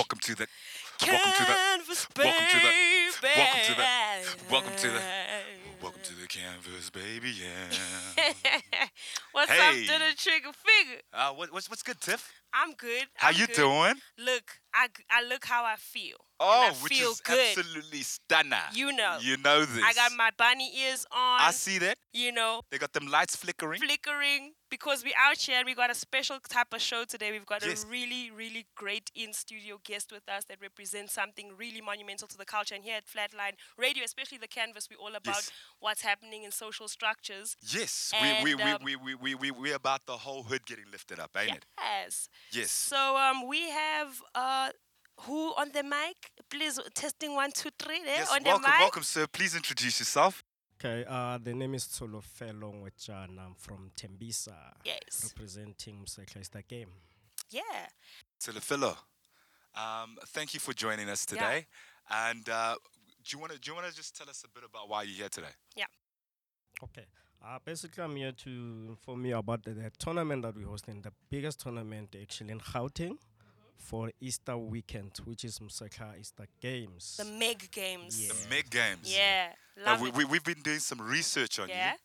Welcome to the. Welcome to the. Canvas, welcome to the- baby. welcome to the- welcome to the- Welcome to the canvas, baby. Yeah. What's Hey. up to the trigger figure? uh, what, what's what's good, Tiff? I'm good. How I'm you good. doing? Look, I, I look how I feel. Oh, I which feel is good. absolutely stunner. You know. You know this. I got my bunny ears on. I see that. You know, They got them lights flickering. flickering because we out here and we got a special type of show today. We've got Yes. a really, really great in studio guest with us that represents something really monumental to the culture. And here at Flatline Radio, especially the canvas, we're all about Yes. what's happening in social structures. Yes, And, we, we, um, we, we, we, we, we, we're about the whole hood getting lifted up, ain't it? Yes. Yes. So um, we have uh, who on the mic? Please testing one, two, three. There yes, on welcome, the mic. welcome, sir. Please introduce yourself. Okay, uh, the name is Tsolofelo Ngwechana. I'm from Tembisa, Yes. representing Mosehla game. Yeah. Tsolofelo, um, thank you for joining us today. Yeah. And uh, do you want to do you want to just tell us a bit about why you're here today? Yeah. Okay, uh, basically, I'm here to inform you about the, the tournament that we're hosting, the biggest tournament actually in Gauteng for Easter weekend, which is Mosehla Easter Games. The Meg Games. Yeah. The Meg Games. Yeah. Uh, Love we, we, we've been doing some research on Yeah. you.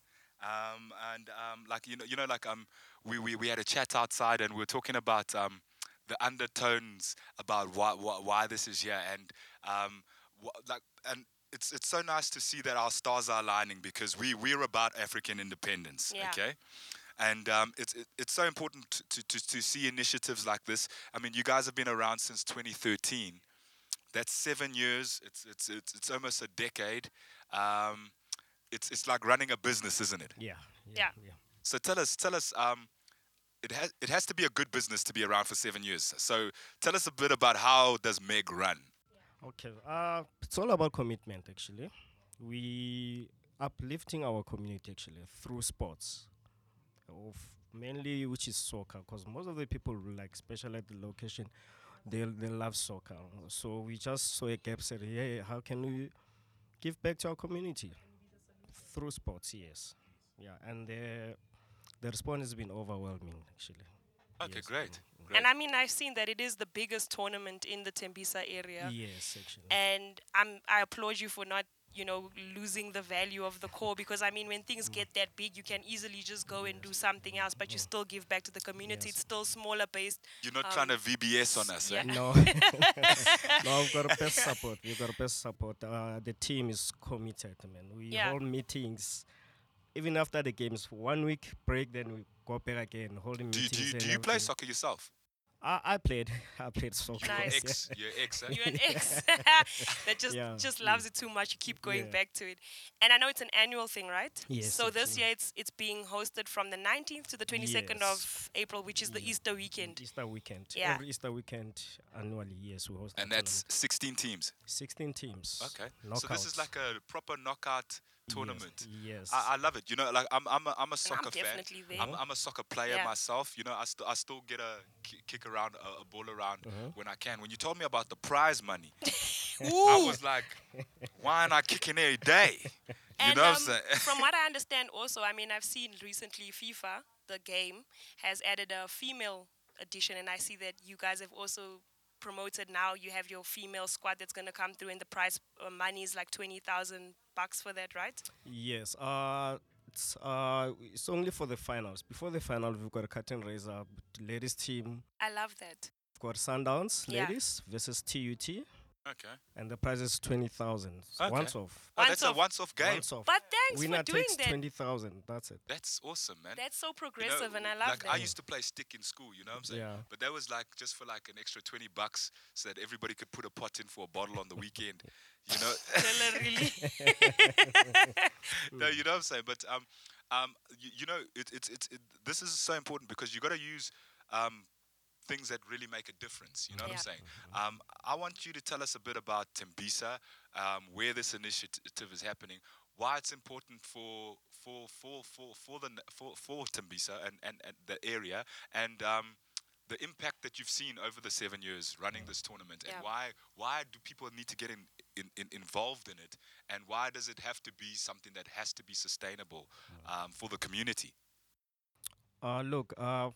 Um, and um, like you know, you know, like um, we, we, we had a chat outside, and we were talking about um, the undertones about why, why why this is here, and um, wha- like and it's it's so nice to see that our stars are aligning because we we're about African independence. Yeah. Okay. And um, it's it, it's so important to, to, to see initiatives like this. I mean, you guys have been around since 2013. That's seven years. It's it's it's, it's almost a decade. Um, it's it's like running a business, isn't it? yeah, Yeah. yeah. So tell us, tell us. Um, it has it has to be a good business to be around for seven years. So tell us a bit about how does Meg run? Okay, uh, it's all about commitment actually. We uplifting our community actually through sports, of mainly which is soccer, because most of the people like, especially at the location, they they love soccer. So we just saw a gap, said, hey, how can we give back to our community through sports? Yes, yeah, and the the response has been overwhelming actually. Okay, Yes, great. great. And I mean, I've seen that it is the biggest tournament in the Tembisa area. Yes, actually. And I'm, I applaud you for not, you know, losing the value of the core because I mean, when things get that big, you can easily just go and do something else, but you still give back to the community. Yes. It's still smaller based. You're not um, trying to VBS on us, yeah. eh? No, no, we've got a best support. We've got a best support. Uh, the team is committed, man. We Yeah. hold meetings, even after the games. One week break, then we go back again, holding Do you, meetings. do you, do you play soccer yourself? I, I played. I played soccer. Nice. yes, Ex, you're ex. eh? You're an ex that just Yeah, just loves it too much. You keep going Yeah. back to it, and I know it's an annual thing, right? Yes, So this actually. year it's it's being hosted from the 19th to the 22nd Yes. of April, which is the Easter weekend. Easter weekend. Yeah. Every Easter weekend annually, yes, we host. And that's tournament. 16 teams. 16 teams. Okay. So this is like a proper knockout Yes, tournament. Yes. I, I love it. You know, like I'm I'm a, I'm a And soccer I'm fan. definitely there. I'm, I'm a soccer player Yeah. myself. You know, I, st- I still get a kick around a, a ball around Uh-huh. when I can. When you told me about the prize money, I was like, why am I kicking every day? You And know what I'm um, saying? from what I understand, also, I mean, I've seen recently FIFA, the game, has added a female edition, and I see that you guys have also promoted now. You have your female squad that's going to come through, and the prize uh, money is like twenty thousand bucks for that, right? Yes. Uh, it's uh, it's only for the finals. Before the final, we've got a curtain raiser. Ladies team. I love that. We've got Sundowns Yeah. ladies versus TUT, okay. and the prize is twenty thousand. Okay. Once off. Oh, that's a once-off game. Once off. But thanks Winner for doing takes that. twenty thousand. That's it. That's awesome, man. That's so You know, progressive, and I love like that. I used to play stick in school, you know what I'm saying? Yeah. But that was like just for like an extra 20 bucks so that everybody could put a pot in for a bottle on the weekend, you know? Tell her really. no, you know what I'm saying? But um, um, you, you know, it, it's it's it, this is so important because you got to use um, things that really make a difference. You know what I'm Yeah. saying? Um, I want you to tell us a bit about Tembisa, um, where this initiative is happening, why it's important for for for for for the for for Tembisa and, and, and the area, and um, the impact that you've seen over the seven years running this tournament, Yeah. and why why do people need to get in, in, in involved in it, and why does it have to be something that has to be sustainable um, for the community? Uh, look, uh,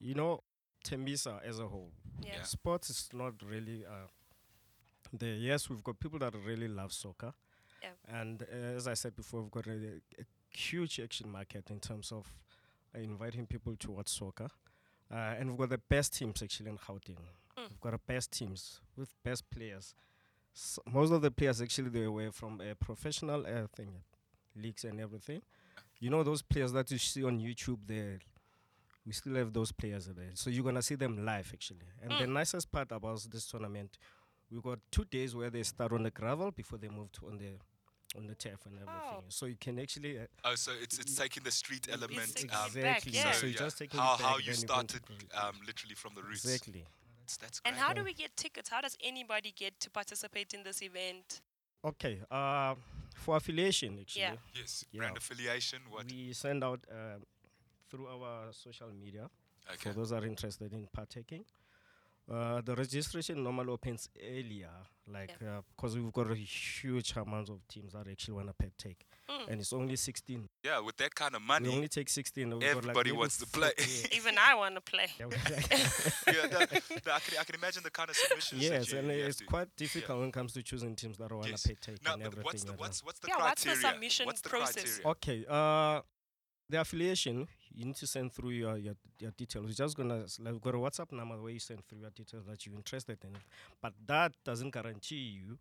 you know, Tembisa as a whole, Yeah. Yeah. sports is not really uh, there. Yes, we've got people that really love soccer, Yeah. and uh, as I said before, we've got a, a huge action market in terms of uh, inviting people to watch soccer, uh, and we've got the best teams actually in Gauteng. Mm. We've got the best teams with best players. S most of the players actually they were from a professional uh, thing, leagues and everything. You know those players that you see on YouTube there. We still have those players there, so you're gonna see them live actually. And the Mm. nicest part about this tournament, we got two days where they start on the gravel before they move to on the on the turf and everything. Oh. So you can actually uh, Oh, so it's it's taking the street element. taking Um, exactly. yeah. So so yeah, just taking how it how back, you then you're going to started gravel. um, literally from the roots. exactly. That's, that's And great. how do we get tickets? How does anybody get to participate in this event? Okay. Uh, for affiliation actually. Yeah. yes, Yeah. brand affiliation. What? We send out uh, through our social media Okay. for those that are interested in partaking. Uh, the registration normally opens earlier, like because we've got a huge amount of teams that actually want to partake, Mm. and it's only 16. Yeah, with that kind of money, We money, only take 16. we've got, like, everybody wants to play. Even I want to play. yeah, we- yeah, no, no, I can I can imagine the kind of submissions. that yes, you, and you it's quite difficult when it comes to choosing teams that want to Yes. partake No, and but everything. what's the what's what's the Yeah, what's the submission what's the process? criteria? Okay. Uh, the affiliation, you need to send through your, your, your details. We're just gonna like, got a WhatsApp number where you send through your details that you're interested in. But that doesn't guarantee you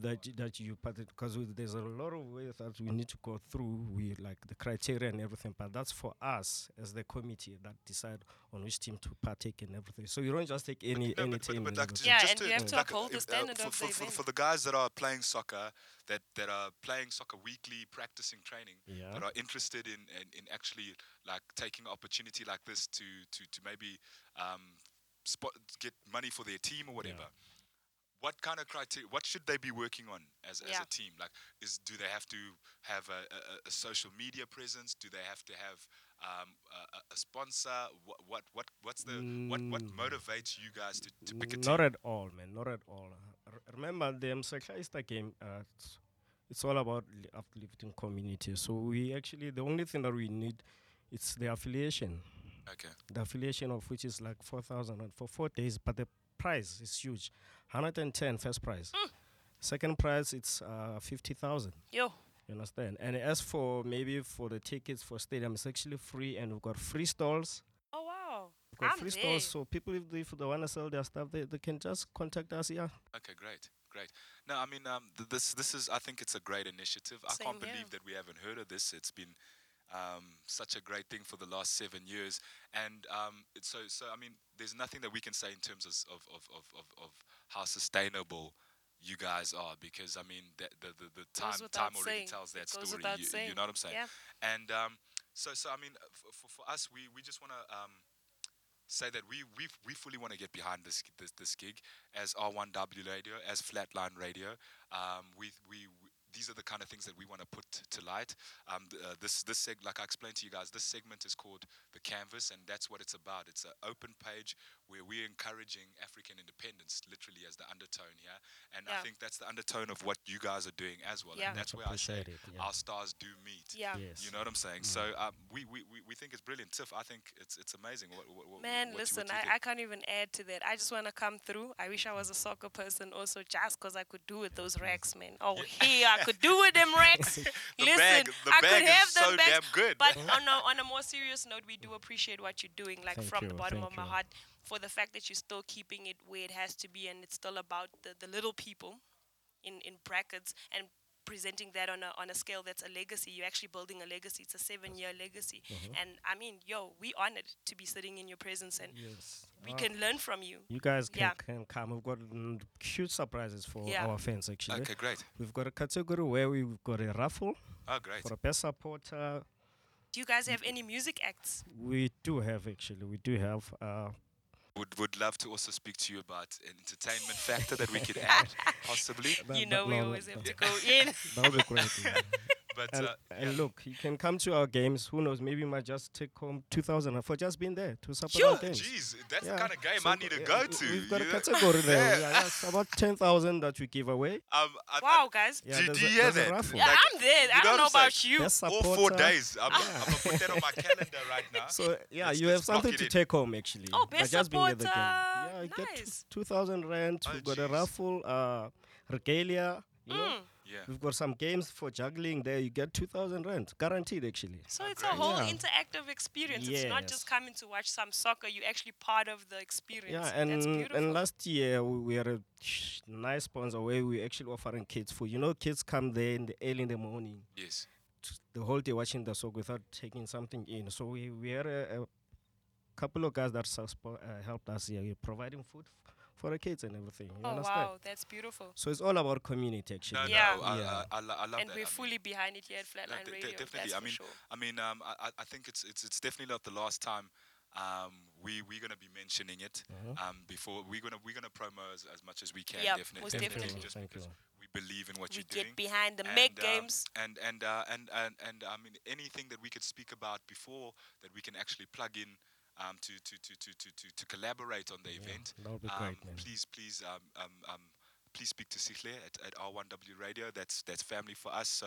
that y- that you because there's a lot of ways that we need to go through. We like the criteria and everything. But that's for us as the committee that decide on which team to partake in everything. So you don't just take any No, any but, but, team. but and like. Yeah, just and to, you have to like, uphold the if, standard for, for, the for, for the guys that are playing soccer, that, that are playing soccer weekly, practicing training, yeah. that are interested in, in, in actually like taking opportunity like this to to, to maybe um, spot, get money for their team or whatever. What kind of criteria? What should they be working on as, as Yeah. a team? Like, is do they have to have a, a, a social media presence? Do they have to have um, a, a- a sponsor? What what what what's the what what Mm. motivates you guys to, to pick a team Not at all, man. Not at all. R- remember, the Msakhaista game, uh, it's, it's all about li- uplifting community. So we actually, the only thing that we need, it's the affiliation. Okay. The affiliation of which is like 4,000 and for four days, but the price is huge. 110 first prize. Second prize, it's uh, 50,000. Yo, You understand? And as for maybe for the tickets for stadium, it's actually free and we've got free stalls. oh wow. We've got I'm free there. stalls, so people if they, if they want to sell their stuff, they, they can just contact us. Yeah, Okay, great, great. No, I mean, um, th- this this is I think it's a great initiative. I Same can't here. believe that we haven't heard of this. It's been um, such a great thing for the last seven years, and um, it's so so. I mean, there's nothing that we can say in terms of of of of, of, how sustainable. You guys are because I mean the the, the, the time time already saying. tells that story. You, you know what I'm saying? Yeah. And um, so, so I mean, uh, for, for, for us, we, we just want to um, say that we we we fully want to get behind this this, this gig as R1W Radio, as Flatline Radio. Um, we, we we these are the kind of things that we want to put to light. Um, uh, this this seg- like I explained to you guys, this segment is called the Canvas, and that's what it's about. It's an open page where we're encouraging African independence, literally as the undertone here. And I think that's the undertone of what you guys are doing as well. Yeah. And that's Much where I say appreciated, yeah. our stars do meet. Yeah. yes. You know what I'm saying? So um, we, we, we, we think it's brilliant. Tiff, I think it's it's amazing. What, what, what, Man, what you- listen, what you I. I can't even add to that. I just want to come through. I wish I was a soccer person also, just because I could do with those racks, man. Oh, here, I could do with them racks. the listen, bag, the I bag could have is them so bags, damn good. But on a, on a more serious note, we do appreciate what you're doing, like Thank from the bottom thank of my you. heart, for the fact that you're still keeping it where it has to be, and it's still about the, the little people, in in brackets, and presenting that on a on a scale that's a legacy. You're actually building a legacy. It's a seven year legacy, Mm-hmm. and I mean, yo, we honored to be sitting in your presence, and yes. we Uh, can learn from you. You guys can, Yeah. can come. We've got mm, huge surprises for Yeah. our fans actually. okay, great. We've got a category where we've got a raffle Oh, great. for a best supporter. Do you guys have any music acts? We do have actually. We do have. Uh, Would would love to also speak to you about an entertainment factor that we could add, possibly. you that- know, we always that- have that- to go in. That would be great. yeah. but and, uh, and yeah. look, you can come to our games. Who knows? Maybe you might just take home two thousand for just being there to support our Phew. games. Jeez, that's Yeah, the kind of game so I need to yeah, go to. We've got a category there. Yeah. Yeah, that's about ten thousand that we give away. Um, I, I- Wow, guys. Yeah, do, there's do a- you hear that? Yeah, Like, I'm there. I don't know know about you. Best all four days. I'm, I'm gonna put that on my calendar right now. So yeah, you have something to take home actually. Oh, best just being at the game. supporter. Yeah, you get two thousand rand. Oh, We've got a raffle, uh, regalia. You know, Mm. Yeah. we've got some games for juggling. There, you get two thousand rand, guaranteed actually. So it's a whole Yeah. interactive experience. It's not just coming to watch some soccer. You're actually part of the experience. Yeah, That's and beautiful. and last year we, we had a nice sponsor where we actually offering kids food. You know, kids come there in the early in the morning, Yes. the whole day watching the soccer without taking something in. So we we had a, a couple of guys that suspo- uh, helped us here, providing food f- for the kids and everything. You oh understand? wow, that's beautiful. So it's all about community actually. No, Yeah. no, I, Yeah. I, I, lo- I love And that. we're I mean, fully behind it here at Flatline de- de- Radio. definitely. That's I mean, sure. I mean, um, I, I- I think it's it's it's definitely not the last time. Um, we we're gonna be mentioning it. Mhm. Um, before we're gonna we're gonna promo as, as much as we can. Yeah, definitely, most definitely, definitely. just Thank because you. we believe in what we you're doing. We get behind the and, Meg um, games. and and uh, and and and I mean anything that we could speak about before that we can actually plug in um, to, to, to, to, to, to, to collaborate on the Yeah, event. be um, great, please please um, um, um, please speak to Sihle at, at R1W Radio. That's that's family for us. So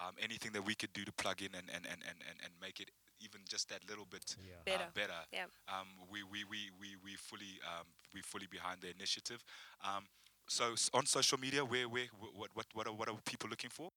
um, anything that we could do to plug in and, and, and, and, and, and make it even just that little bit Yeah. uh, Better. better. Yeah. Um, we, we, we, we, we fully um, we fully behind the initiative. Um, so on social media, where where what what what are, what are people looking for?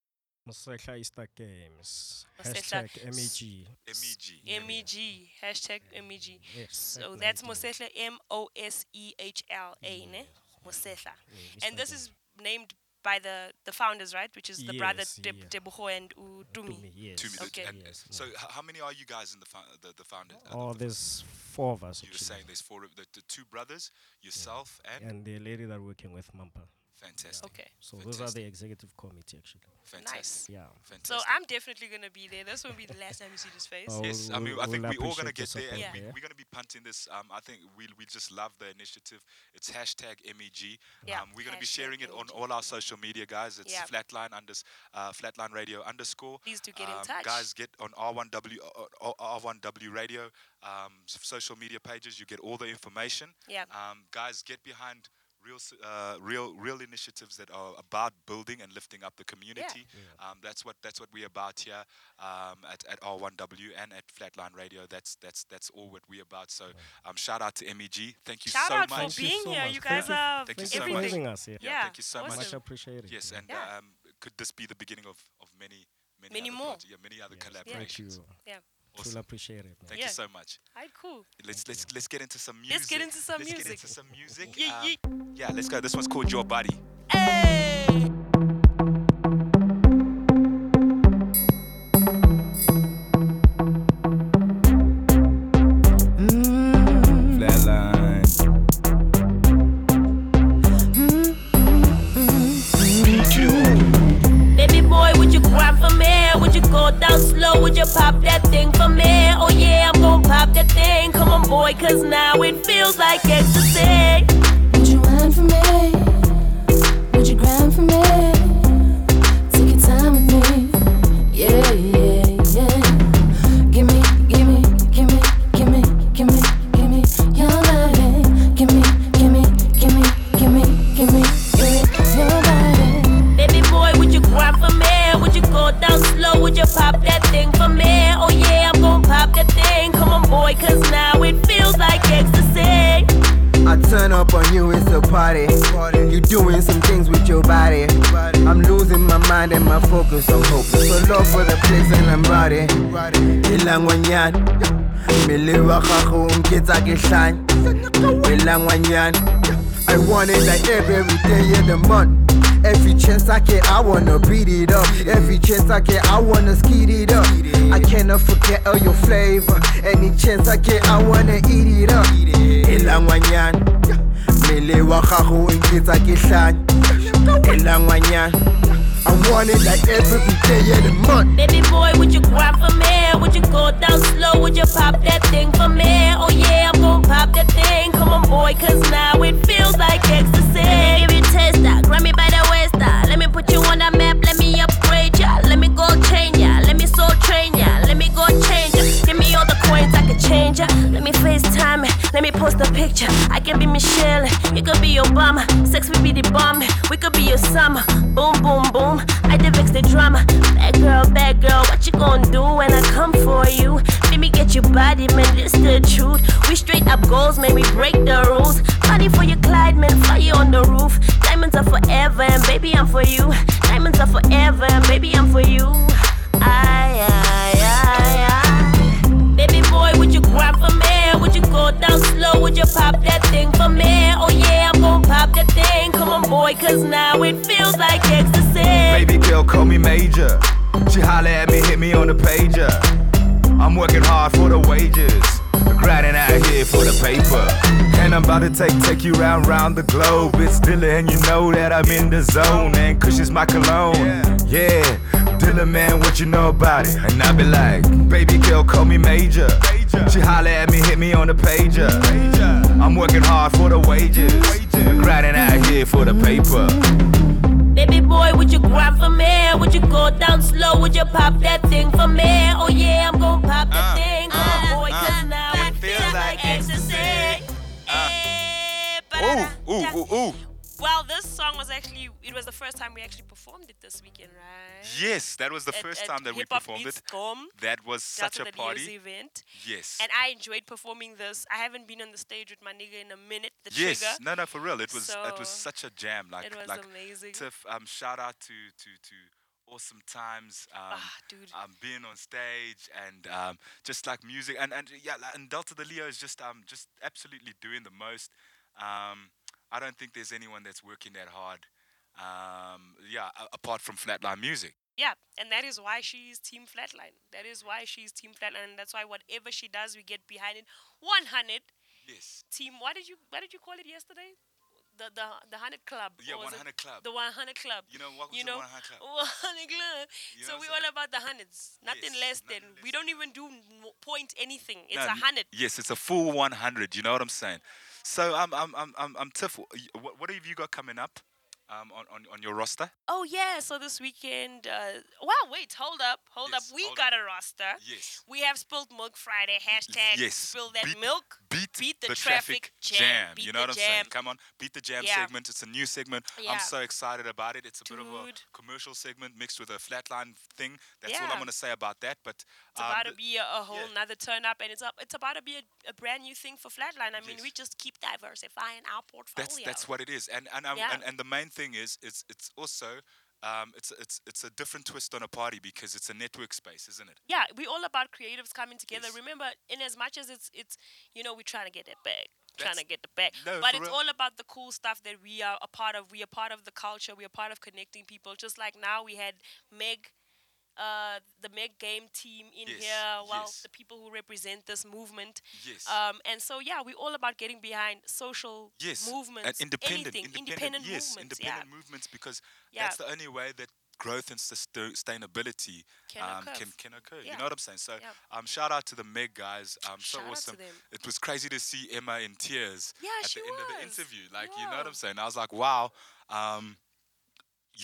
Mosehla Easter Games. Mosehla Hashtag MEG. MEG. MEG hashtag MEG. Yes. So that's 19. Mosehla M O S E H L A, ne? Mosehla. Yeah, And this Easter is named by the the founders, right? Which is the brother Yes, Deb yeah. Tebuho and Games. Utumi. To yes. To me, the- Okay. and- Yes, so h- how many are you guys in the fou- the, the founders? uh, Oh, the- there's four of us you were actually. saying there's four of the, the two brothers, yourself, and and the lady that working with Mampa. Fantastic, Okay. So those are the executive committee actually. fantastic, Yeah. So. I'm definitely gonna be there. This won't be the last time you see this face. Oh, Yes, I we'll- mean, I think we'll we're all gonna get your there, and support we, we're gonna be punting this. Um, I think we we just love the initiative. It's hashtag MEG. Yeah, Um, we're gonna be sharing it on all our social media, guys. It's Yeah. flatline unders, uh, flatline radio underscore. Please do get Um, in touch. Guys, get on R1W uh, uh, R1W radio um, social media pages. You get all the information. Yeah. Um, guys, get behind real, uh, real, real initiatives that are about building and lifting up the community. Um, that's what that's what we're about here um, at, at R1W and at Flatline Radio. That's that's that's all what we're about. So um, shout out to MEG. Thank you Shout so out much. for Thank you being so here. much. You guys you. are Thank you Thank so you for much. everything. having us here. Yeah, Yeah, thank you so much. awesome. Much appreciated. Yes, and Yeah. um, could this be the beginning of, of many many, Many more. proje- yeah, many other Yes, Yeah. Thank collaborations. you. Yeah. Truly appreciate it. Man. Thank Yeah. you so much. Alright, cool. Let's let's let's get into some music. Let's get into some music. Let's music. get into some music. Yeah, Um, yeah. yeah, let's go. This one's called Your Body. Hey! Ilangwanyan, miliwa gago umkitsa ke hlanya. Ilangwanyan, I want it like every, day in the month. Every chance I get, I wanna beat it up. Every chance I get, I wanna skeet it up. I cannot forget all your flavor. Any chance I get, I wanna eat it up. Ilangwanyan, mele wa gago nketsa ke hlanya. Ilangwanyan, I want it like every day of the month. Baby boy, would you grind for me? Would you go down slow? Would you pop that thing for me? Oh yeah, I'm gonna pop that thing. Come on, boy, cause now it feels like ecstasy. Let me give you tester, uh, grab me by the waist. Uh. Let me put you on the map, let me upgrade ya. Let me go change ya, let me soul train ya. Let me go change ya. Give me all the coins I can change ya. Let me FaceTime picture. I can be Michelle, you could be Obama. Sex will be the bomb, we could be your summer. Boom, boom, boom. I fix the drama. Bad girl, bad girl, what you gonna do when I come for you? Let me get your body, man, this the truth. We straight up goals, man, we break the rules. Money for your Clyde, man, fire on the roof. Diamonds are forever, and baby, I'm for you. Diamonds are forever, and baby, I'm for you. Aye. Baby boy, would you for me? Would you go down slow? Would you pop that thing for me? Oh yeah, I'm pop that thing. Come on, boy, cause now it feels like ecstasy. Baby girl, call me major. She holler at me, hit me on the pager. I'm working hard for the wages. Grinding out here for the paper. And I'm about to take take you round round the globe. It's Dilla and you know that I'm in the zone. And Kush is my cologne. Yeah, Dilla man, what you know about it? And I be like, baby girl, call me major. She holler at me, hit me on the pager. I'm working hard for the wages. Grinding out here for the paper. Baby boy, would you grind for me? Would you go down slow? Would you pop that thing for me? Oh yeah, I'm gonna pop that Uh, thing. Was actually it was the first time we actually performed it this weekend, right? Yes, that was the At- first at time that we performed it. That was such a party. event. Yes. And I enjoyed performing this. I haven't been on the stage with my nigga in a minute. The yes. trigger. No, no, for real. It was it was such a jam. Like it was like amazing. Tiff, um, shout out to to to awesome times. Um, Ah, dude. um, being on stage and um, just like music and and yeah, and Delta the Leo is just um just absolutely doing the most. Um, I don't think there's anyone that's working that hard. Um, yeah, apart from Flatline Music. Yeah, and that is why she's Team Flatline. That is why she's Team Flatline, and that's why whatever she does, we get behind it. 100 Yes. Team. What did you What did you call it yesterday? The the the 100 Club. Yeah, it 100 Club. The 100 Club. You know, welcome you know, 100 Club. 100 Club. You so we what all about the hundreds. Nothing Yes, less than. nothing We less don't even do point anything. It's No, a hundred. Yes, it's a full 100. You know what I'm saying? So I'm I'm I'm I'm, I'm Tiff. What, what have you got coming up um, on, on on your roster? Oh yeah. So this weekend. Uh, wow. Wait. Hold up. Hold Yes, up. We hold got a roster. Yes. We have spilled milk Friday. Hashtag Yes. spill that Beat- milk. Beat, the, traffic, jam. Beat you know the what I'm jam. saying? Come on, beat the jam Yeah. segment. It's a new segment. Yeah. I'm so excited about it. It's a bit of a commercial segment mixed with a flatline thing. That's all I'm gonna say about that. But It's um, about to be a, a whole yeah. nother turn up, and it's up. It's about to be a, a brand new thing for Flatline. I mean, Yes. we just keep diversifying our portfolio. that's that's what it is. And and, um, Yeah. and and the main thing is it's it's also um, it's it's it's a different twist on a party because it's a network space, isn't it? yeah, we're all about creatives coming together. Yes. Remember, in as much as it's it's you know we're trying to get that bag, trying to get the bag, no, but it's real. all about the cool stuff that we are a part of. We are part of the culture. We are part of connecting people. Just like now we had Meg. Uh, the Meg Game team in Yes, here, well, yes. the people who represent this movement, Yes. um, and so yeah, we're all about getting behind social yes. movements, and independent, anything, independent, yes, movements, independent movements because Yeah. that's the only way that growth and sustainability Can um, occur. can can occur. Yeah. You know what I'm saying? So Yeah. um, shout out to the Meg guys. Um, so Shout to awesome. them. It was crazy to see Emma in tears Yeah, at the end of the interview. Like you know what I'm saying? I was like, wow. Um,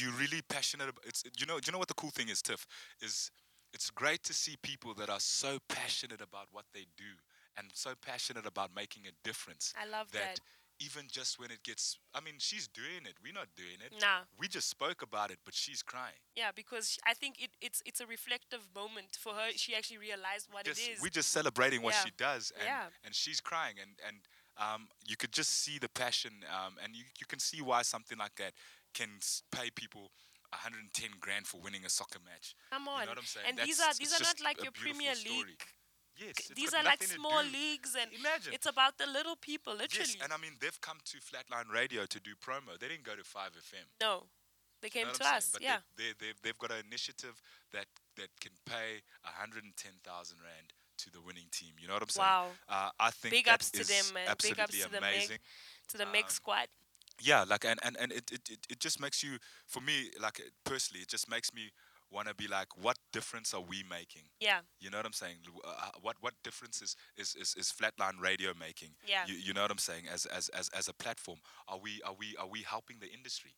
you really passionate about it's you know do you know what the cool thing is tiff is it's great to see people that are so passionate about what they do and so passionate about making a difference I love that. even just when it gets i mean she's doing it we're not doing it Nah. we just spoke about it but she's crying Yeah, because I think it, it's it's a reflective moment for her. She actually realized what just, it is. we're just celebrating what Yeah. she does and, Yeah. and she's crying and, and um, you could just see the passion um, and you, you can see why something like that can pay people 110 grand for winning a soccer match Come You on. know what I'm saying? And these are these are not like your Premier story. League. Yes, These are like small leagues, and Imagine. it's about the little people, literally. Yes, and I mean they've come to Flatline Radio to do promo. They didn't go to 5FM. no, they came know to us. But yeah. They, they, they've, they've got an initiative that, that can pay 110,000 Rand to the winning team. You know what I'm saying? Wow. Uh, I think Big ups to them, man. Big Absolutely ups to the Meg, amazing. to the Meg Um, squad. Yeah, like and, and, and it, it, it, just makes you for me, like uh, personally, it just makes me wanna be like, what difference are we making? Yeah. You know what I'm saying? Uh, what what difference is, is, is, is Flatline Radio making? Yeah. You, you know what I'm saying? As, as as as a platform, are we are we are we helping the industry?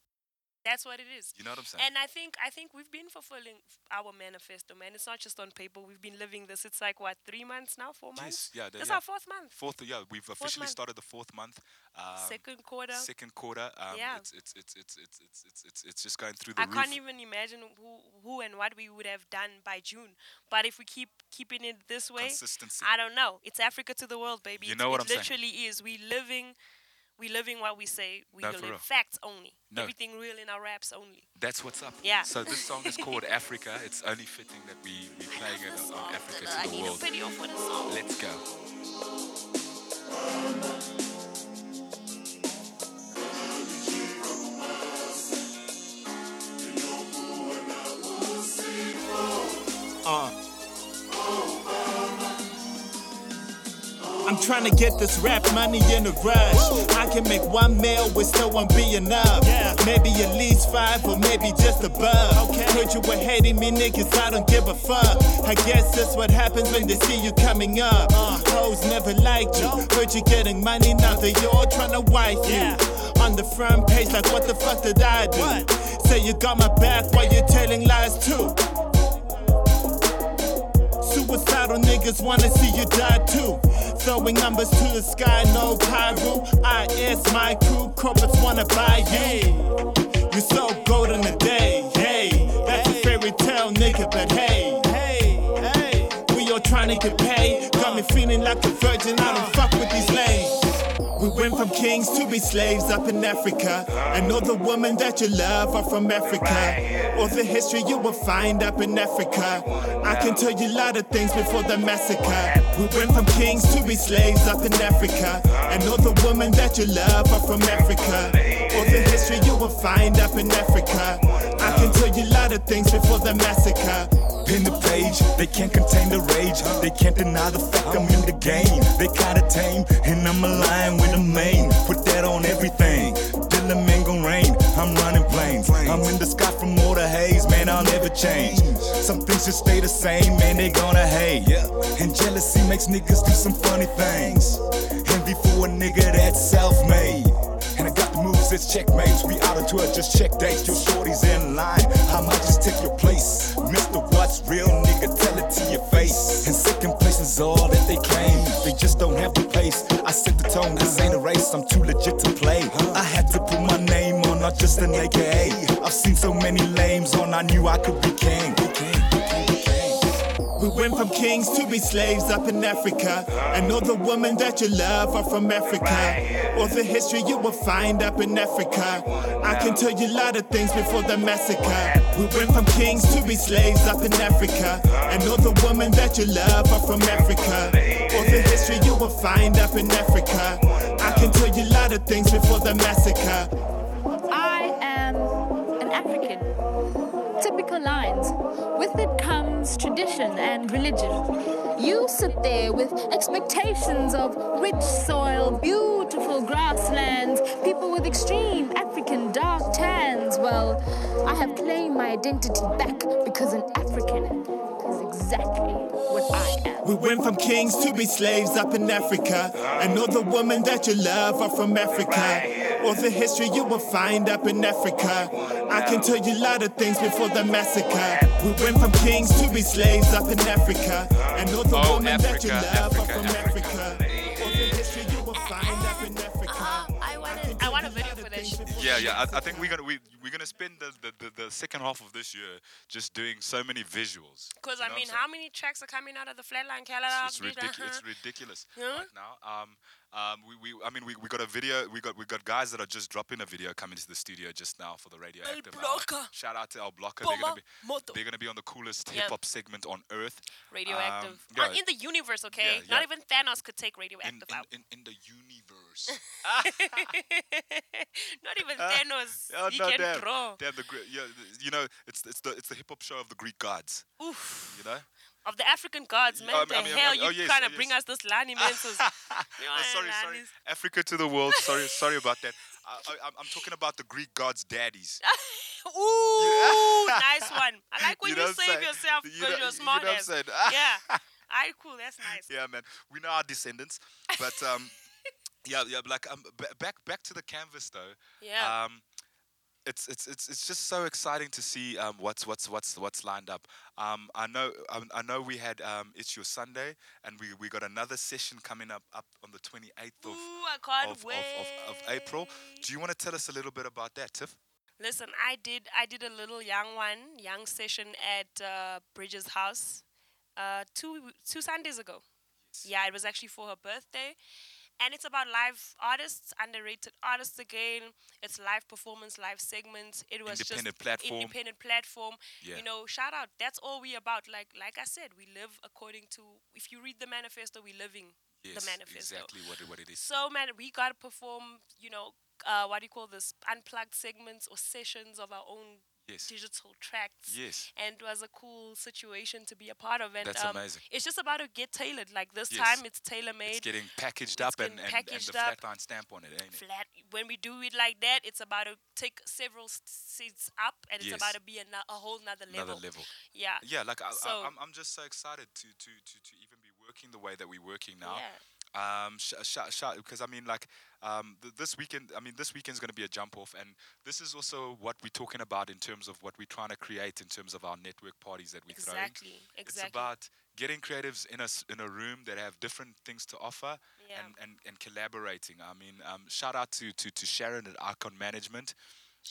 That's what it is. You know what I'm saying? And I think I think we've been fulfilling our manifesto, man. It's not just on paper. We've been living this. It's like what three months now, four months. Yes, yeah. The, this yeah. our fourth month. Fourth, yeah. We've officially started the fourth month. Um, second quarter. Second quarter. Um, yeah. It's it's, it's it's it's it's it's it's just going through the. I roof. can't even imagine who who and what we would have done by June. But if we keep keeping it this way, consistency. I don't know. It's Africa to the world, baby. You know what I'm literally saying? Literally is. We living we living what we say. We No, live facts only. No. Everything real in our raps only. That's what's up. Yeah. So this song is called Africa. It's only fitting that we we playing it on Africa I to the world. a video for the song. Let's go. Trying to get this rap money in a rush. I can make one meal, which still won't be enough. Maybe at least five, or maybe just above. Heard you were hating me, niggas, I don't give a fuck. I guess that's what happens when they see you coming up. Uh. Hoes never liked you. Heard you getting money, now they all trying to wife you. On the front page, like, what the fuck did I do? Say you got my back while you're telling lies too. Suicidal niggas wanna see you die too. Throwing numbers to the sky, no pyro. I is my crew, corporates wanna buy you. You so golden today, hey. That's a fairy tale, nigga, but hey, hey, hey. We all trying to get paid. Got me feeling like a virgin, I don't fuck with these lanes. We went from kings to be slaves up in Africa. And all the women that you love are from Africa. All the history you will find up in Africa. I can tell you a lot of things before the massacre. We went from kings to be slaves up in Africa. And all the women that you love are from Africa. All the history you will find up in Africa. I can tell you a lot of things before the massacre. Pin the page, they can't contain the rage. They can't deny the fact I'm in the game. They kinda tame, and I'm aligned with the main. Put that on everything. Dylan man gon' rain. I'm running planes. I'm in the sky from all the haze, man. I'll never change. Some things just stay the same, man. They gonna hate. And jealousy makes niggas do some funny things. Envy for a nigga that's self-made. It's checkmates. We out into it, just check dates. Your shorty's in line. I might just take your place. Mr. What's real, nigga, tell it to your face. And second place is all that they claim. They just don't have the pace. I set the tone, this ain't a race. I'm too legit to play. I had to put my name on, not just an AKA. I've seen so many lames on, I knew I could be king. We went from kings to be slaves up in Africa. And all the women that you love are from Africa. All the history you will find up in Africa. I can tell you a lot of things before the massacre. We went from kings to be slaves up in Africa. And all the women that you love are from Africa. All the history you will find up in Africa. I can tell you a lot of things before the massacre. I am an African. Typical lines. With it comes tradition and religion. You sit there with expectations of rich soil, beautiful grasslands, people with extreme African dark tans. Well, I have claimed my identity back because an African is exactly what I am. We went from kings to be slaves up in Africa. And all the women that you love are from Africa. All the history you will find up in Africa. I can tell you a lot of things before the massacre. We went from kings to be slaves up in Africa. And all the Oh, women that you Africa, love are Africa, from Africa. Africa. All the history you will find up in Africa. I want I want a video for that things shit. before Yeah, yeah. I, I think we're gonna we we're gonna spend the, the, the, the second half of this year just doing so many visuals. Because You I know what mean, how many tracks are coming out of the Flatline catalog? It's, it's, ridic- it's ridiculous Yeah. right now. Um, um, we, we, I mean, we, we got a video. We got we got guys that are just dropping a video coming to the studio just now for the. Blocker. Shout out to El Blocker. They're gonna be they're gonna be on the coolest Yeah. hip hop segment on earth. Radioactive. Um, yeah. Uh, in the universe, okay? Yeah, Not even Thanos could take radioactive in, out. in, in the universe. Not even Thanos. Oh, he no, can damn, draw. damn the yeah, you know, it's it's the it's the hip hop show of the Greek gods. Oof. You know. Of the African gods, man. I the mean- I mean- hell oh, you yes, trying to oh, bring us this Lani Mensos? Oh, sorry, sorry. Africa to the world. Sorry, sorry about that. I, I, I'm- I'm talking about the Greek gods' daddies. Ooh, nice one. I like when You you, know save yourself You because know- you're you smart know what I'm yeah. Alright, cool. That's nice. yeah, man. We know our descendants, but um, yeah, yeah. Like um, b- back back to the canvas though. Yeah. Um, it's it's it's it's just so exciting to see um, what's what's what's what's lined up. Um, I know um, I know we had um, it's your Sunday, and we, we got another session coming up up on the 28th of Ooh, I can't of, of, of, of April. Do you want to tell us a little bit about that, Tiff? Listen, I did I did a little young one, young session at uh, Bridges' house uh, two two Sundays ago. Yeah, it was actually for her birthday. And it's about live artists, underrated artists again. It's live performance, live segments. It was Independent just platform. independent platform. Yeah. You know, shout out. That's all we about. Like like I said, we live according to. If you read the manifesto, we living Yes, the manifesto. exactly what what it is. So man, we gotta perform. You know, uh, what do you call this? Unplugged segments or sessions of our own Yes. digital tracks. Yes. And it was a cool situation to be a part of. And That's um, amazing. It's just about to get tailored. Like this Yes. time, it's tailor made. It's getting packaged It's up and, getting and, and packaged the up. flatline stamp on it, ain't it? flat. When we do it like that, it's about to take several seats up, and it's about to be a, a whole nother level. Another level. Yeah. Yeah, like I, So- I, I'm, I'm just so excited to, to, to, to even be working the way that we're working now. Yeah. Um, sh- sh- sh- because I mean, like, um, th- this weekend, I mean, this weekend's going to be a jump off, and this is also what we're talking about in terms of what we're trying to create in terms of our network parties that we're throwing. Exactly. It's about getting creatives in a in a room that have different things to offer Yeah. and, and, and collaborating. I mean, um, shout out to, to, to Sharon at Icon Management.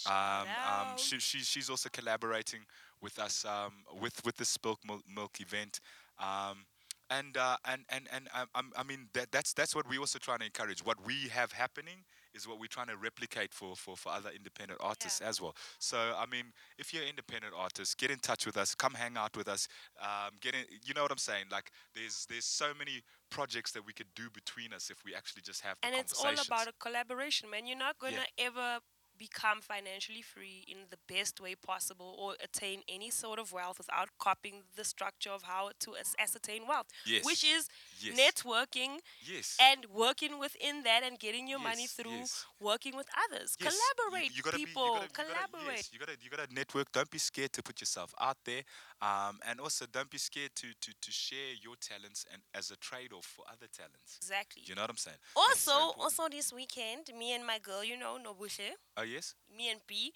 Um, um, she, she, she's also collaborating with us um, with with the Spilk Milk, Milk event. Um, and, uh, and and and um, um, I mean that, that's that's what we're also trying to encourage. What we have happening is what we're trying to replicate for, for, for other independent artists as well. So I mean, if you're an independent artist, get in touch with us. Come hang out with us. Um, get in. You know what I'm saying? Like there's there's so many projects that we could do between us if we actually just have the and it's all about a collaboration, man. You're not gonna ever become financially free in the best way possible or attain any sort of wealth without copying the structure of how to ascertain wealth, Yes. which is Yes. networking yes. and working within that and getting your money through working with others. You- Collaborate, you be- you people. gotta- you gotta- collaborate. you gotta you gotta network. Don't be scared to put yourself out there, um, and also don't be scared to, to to share your talents and as a trade off for other talents. Exactly. You know what I'm saying? That's so Also, also this weekend, me and my girl, you know, Nobuhle, oh yes, me and P,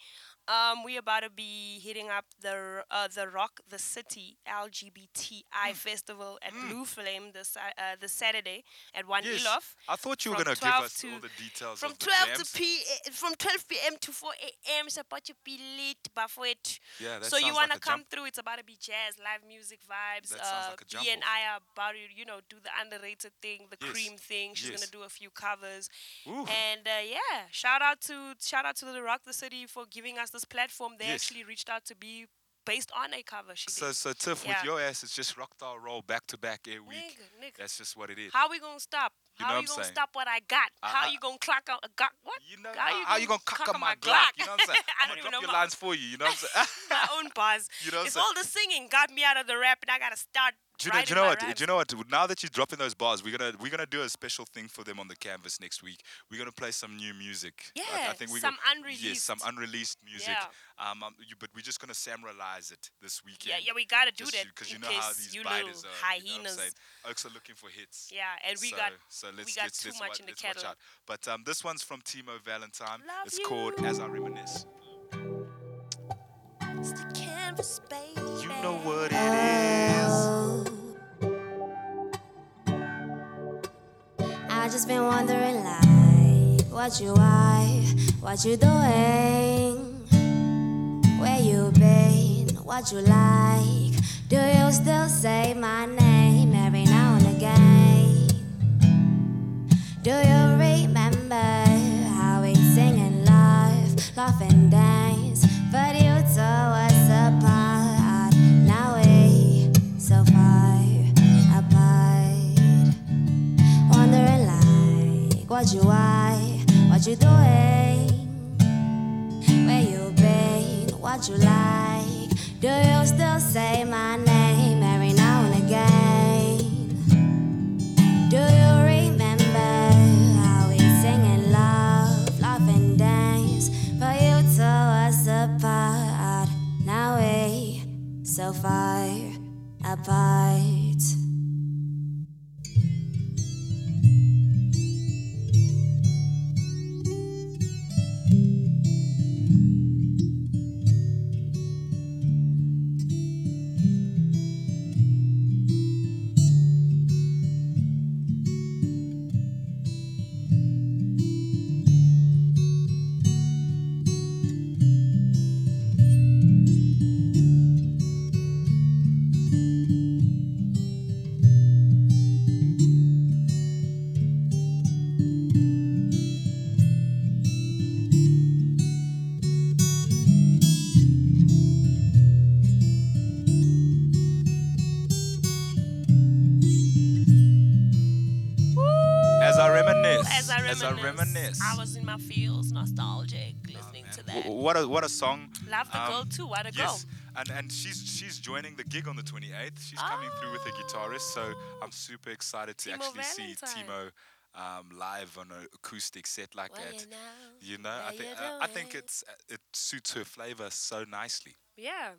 um, we about to be hitting up the uh, the Rock the City LGBTI Hmm. festival at Blue Flame this uh, uh, this Saturday at one yes. Ilof. I thought you were gonna give 12 us to- all the details From of 12 jams. to p eh, from 12 p.m. to 4 a.m. It's about to be lit, Bafwet. Yeah, that so you wanna like come jump. through? It's about to be jazz, live music vibes. That sounds uh, like a jump B and. I are about to, you know, do the underrated thing, the Yes, cream thing. She's yes. gonna do a few covers. Ooh. And uh, yeah, shout out to shout out to the Rock the City for giving us this platform. They Yes. actually reached out to be based on a cover. She So did. so Tiff, Yeah. with your ass, it's just rock star roll back to back every week. Nigga, nigga. That's just what it is. How we gonna stop? You How you gonna saying? stop what I got? How I- you gonna clock out a got what? You know how, how, how you gonna cock up my Glock? You know what I'm saying? I I'm don't gonna even drop know your my, lines for you. You know what I'm saying? my own bars. You know what I'm it's saying? all the singing got me out of the rap, and I gotta start. Do you know, do you know what? rhymes. Do you know what? Now that you're dropping those bars, we're gonna we're gonna do a special thing for them on the canvas next week. We're gonna play some new music. I- I, Yeah, think we some go, Yes, some unreleased. unreleased music. Yeah. Um, um, you, but we're just gonna samurai it this weekend. Yeah, yeah, we gotta do that because you know how these you biters are. You know hyenas. Oaks are looking for hits. Yeah, and we so, got so let's, we got let's, too let's much wa- in the let's watch kettle. out. But um, this one's from Timo Valentine. Love it's called. As I Reminisce. It's the canvas, baby. You know what it is. I just been wondering like what you are, what you doing, where you been, what you like. Do you still say my name every now and again? Do you what you doing, where you been, what you like. Do you still say my name every now and again? Do you remember how we sing and laugh, laugh and dance? But you tore us apart. Now we so far apart. What a what a song. Love the Um, girl too. What a Yes, girl. and and she's she's joining the gig on the 28th. She's coming through with a guitarist, so I'm super excited to Timo actually see Timo um, live on an acoustic set like Well, that. you know, You know, I think uh, I think it's uh, it suits her flavor so nicely. Yeah.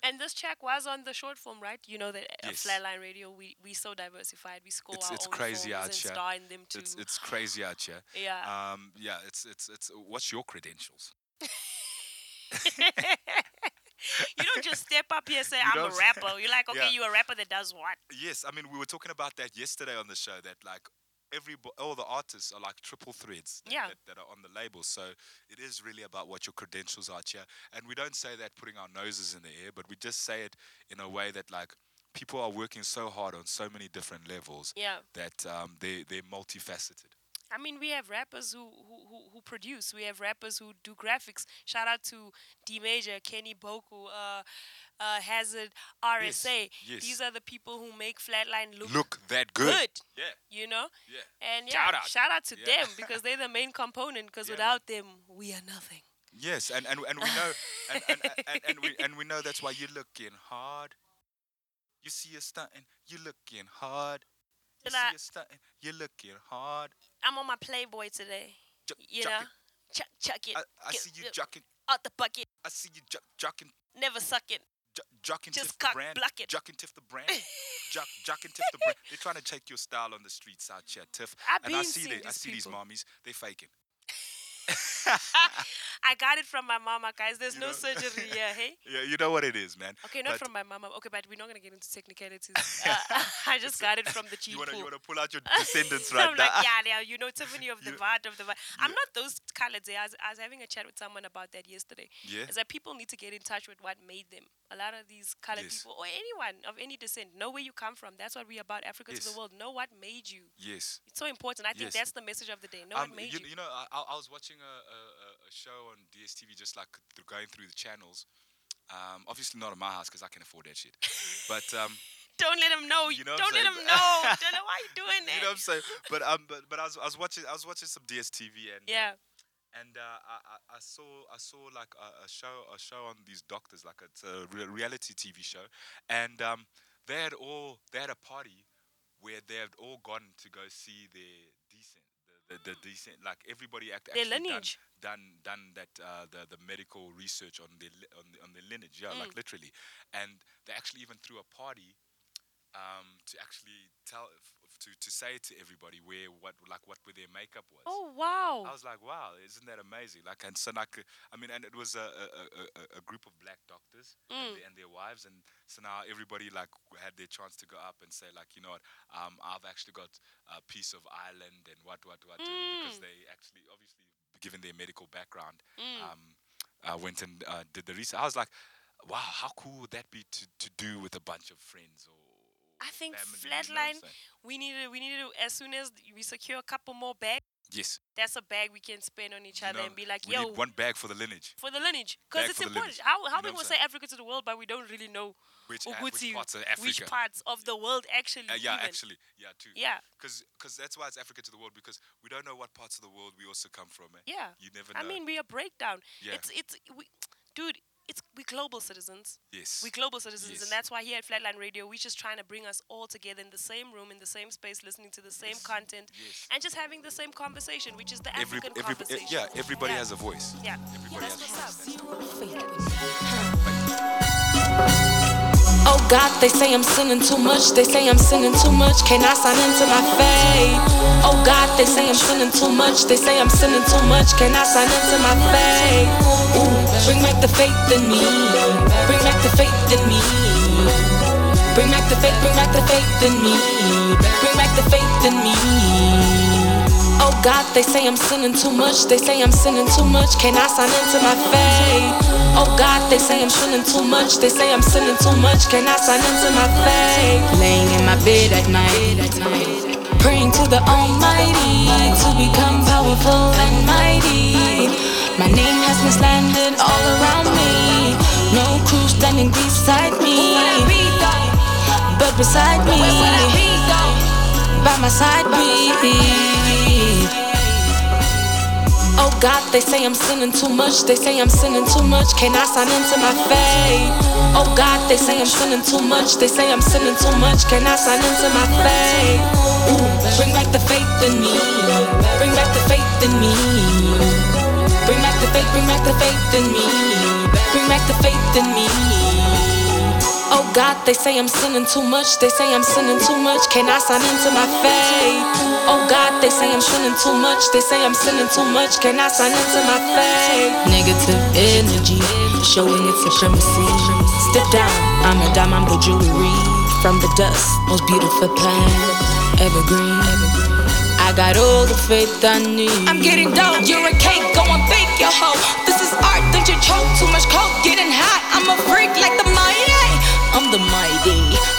And this track was on the short form, right? You know that at Flatline Radio, we we so diversified. We score It's our it's own crazy out here. star in them too. It's it's crazy out here. Yeah. Um. Yeah. It's it's it's. What's your credentials? You don't just step up here and say You I'm a rapper. You're like, okay, Yeah. you a rapper that does what? Yes, I mean we were talking about that yesterday on the show. That like every all the artists are like triple threads that, Yeah. that, that are on the label. So it is really about what your credentials are here. And we don't say that putting our noses in the air, but we just say it in a way that like people are working so hard on so many different levels Yeah. that um, they they're multifaceted. I mean, we have rappers who, who, who, who produce. We have rappers who do graphics. Shout out to D Major, Kenny Boku, uh, uh, Hazard, RSA. yes. These are the people who make Flatline look, Look that good. good. Yeah. You know? Yeah. And yeah, Shout shout out. out, to Yeah. them because they're the main component. Because Yeah, man. without them, we are nothing. Yes, and, and, and we know and, and, and, and we and we know that's why you're looking hard. You see you stunting, you're looking hard. You see you stunting, you're looking hard. I'm on my Playboy today. Ju- You know? Chuck, chuck it. I, I Get- see you get jucking. Out the bucket. I see you juck, jucking, Never suck it. ju- Just Tiff the brand. block it. Jucking Tiff the brand. Juck, jucking Tiff the brand. They're trying to take your style on the streets out here, Tiff. I've and I see they, I see these mommies. They faking. I got it from my mama, guys. There's You no know? surgery here, hey? Yeah, you know what it is, man. Okay, not But from my mama. Okay, but we're not gonna get into technicalities. Uh, I just got it from the chief. You you wanna pull out your descendants right I'm now? like, yeah, yeah, you know, Tiffany of the Vard of the Vard. I'm not those colored. I was, I was having a chat with someone about that yesterday. Yeah. Is that people need to get in touch with what made them. A lot of these colored Yes. people, or anyone of any descent, know where you come from. That's what we are about Africa to the world. Know what made you. Yes. It's so important. I think Yes. that's the message of the day. Know Um, what made you, you. you know, I I was watching a, a, a- a show on DSTV, just like th- going through the channels. Um, obviously not at my house because I can afford that shit. But um, Don't let them know. You know Don't let them saying? know. Don't know why you're doing that. you know what I'm saying. But um, but, but I was I was watching I was watching some DSTV and yeah. and uh, I, I I saw I saw like a, a show a show on these doctors like it's a re- reality TV show, and um, they had all they had a party where they had all gone to go see their the, the, the decent like everybody act, Their actually done, lineage. done done that uh, the the medical research on the on, the, on their lineage yeah Mm. like literally, and they actually even threw a party um, to actually tell to to say to everybody where what like what where their makeup was. Oh wow. I was like, wow, isn't that amazing? Like, and so uh, I mean, and it was a a, a, a- group of black doctors Mm. and, their, and their wives, and so now everybody like had their chance to go up and say like, you know what, um, I've actually got a piece of Ireland and what what what, uh, because Mm. they actually obviously given their medical background, Mm. um, uh, went and uh, did the research. I was like, wow, how cool would that be to to do with a bunch of friends or. I think you flatline. We need to. We need to. As soon as we secure a couple more bags, Yes. that's a bag we can spend on each you other know, and be like, we yo, need one bag for the lineage. for the lineage, because it's important. lineage. How You how what gonna say Africa to the world, but we don't really know Which, which parts of Africa. which parts of the world actually. Uh, yeah, even. actually, yeah, too. Yeah. Because that's why it's Africa to the world because we don't know what parts of the world we also come from. Eh? Yeah. You never know. I mean, we are breakdown. Yeah. It's it's we, dude. It's we global citizens. Yes. We global citizens, Yes. and that's why here at Flatline Radio, we're just trying to bring us all together in the same room, in the same space, listening to the same content, Yes. and just having the same conversation, which is the Every, African every, eh, conversation. yeah, everybody Yeah. has a voice. Yeah. Everybody has a voice. Oh God, they say I'm sinning too much. They say I'm sinning too much. Can I sign into my faith? Oh God, they say I'm sinning too much. They say I'm sinning too much. Can I sign into my faith? Ooh, bring back the faith in me. Bring back the faith in me. Bring back the faith. Bring back the faith in me. Bring back the faith in me. Oh God, they say I'm sinning too much. They say I'm sinning too much. Can I sign into my faith? Oh God, they say I'm sinning too much. They say I'm sinning too much. Can I sign into my faith? Laying in my bed at night, praying to the Almighty to become powerful and mighty. My name has been slandered all around me. No crew standing beside me, but beside me by my side be Oh God, they say I'm sinning too much. They say I'm sinning too much. Can I sign into my faith? Oh God, they say I'm sinning too much. They say I'm sinning too much. Can I sign into my faith? Ooh, bring back the faith in me. Bring back the faith in me. Bring back the faith. Bring back the faith in me. Bring back the faith in me. God, they say I'm sinning too much. They say I'm sinning too much. Can I sign into my faith? Oh God, they say I'm sinning too much. They say I'm sinning too much. Can I sign into my faith? Negative energy, showing its supremacy. Step down, I'm a diamond the jewelry. From the dust, most beautiful plant, evergreen. I got all the faith I need. I'm getting dope, you're a cake, go and bake your hoe. This is art, don't you choke? Too much coke, getting hot. I'm a freak like the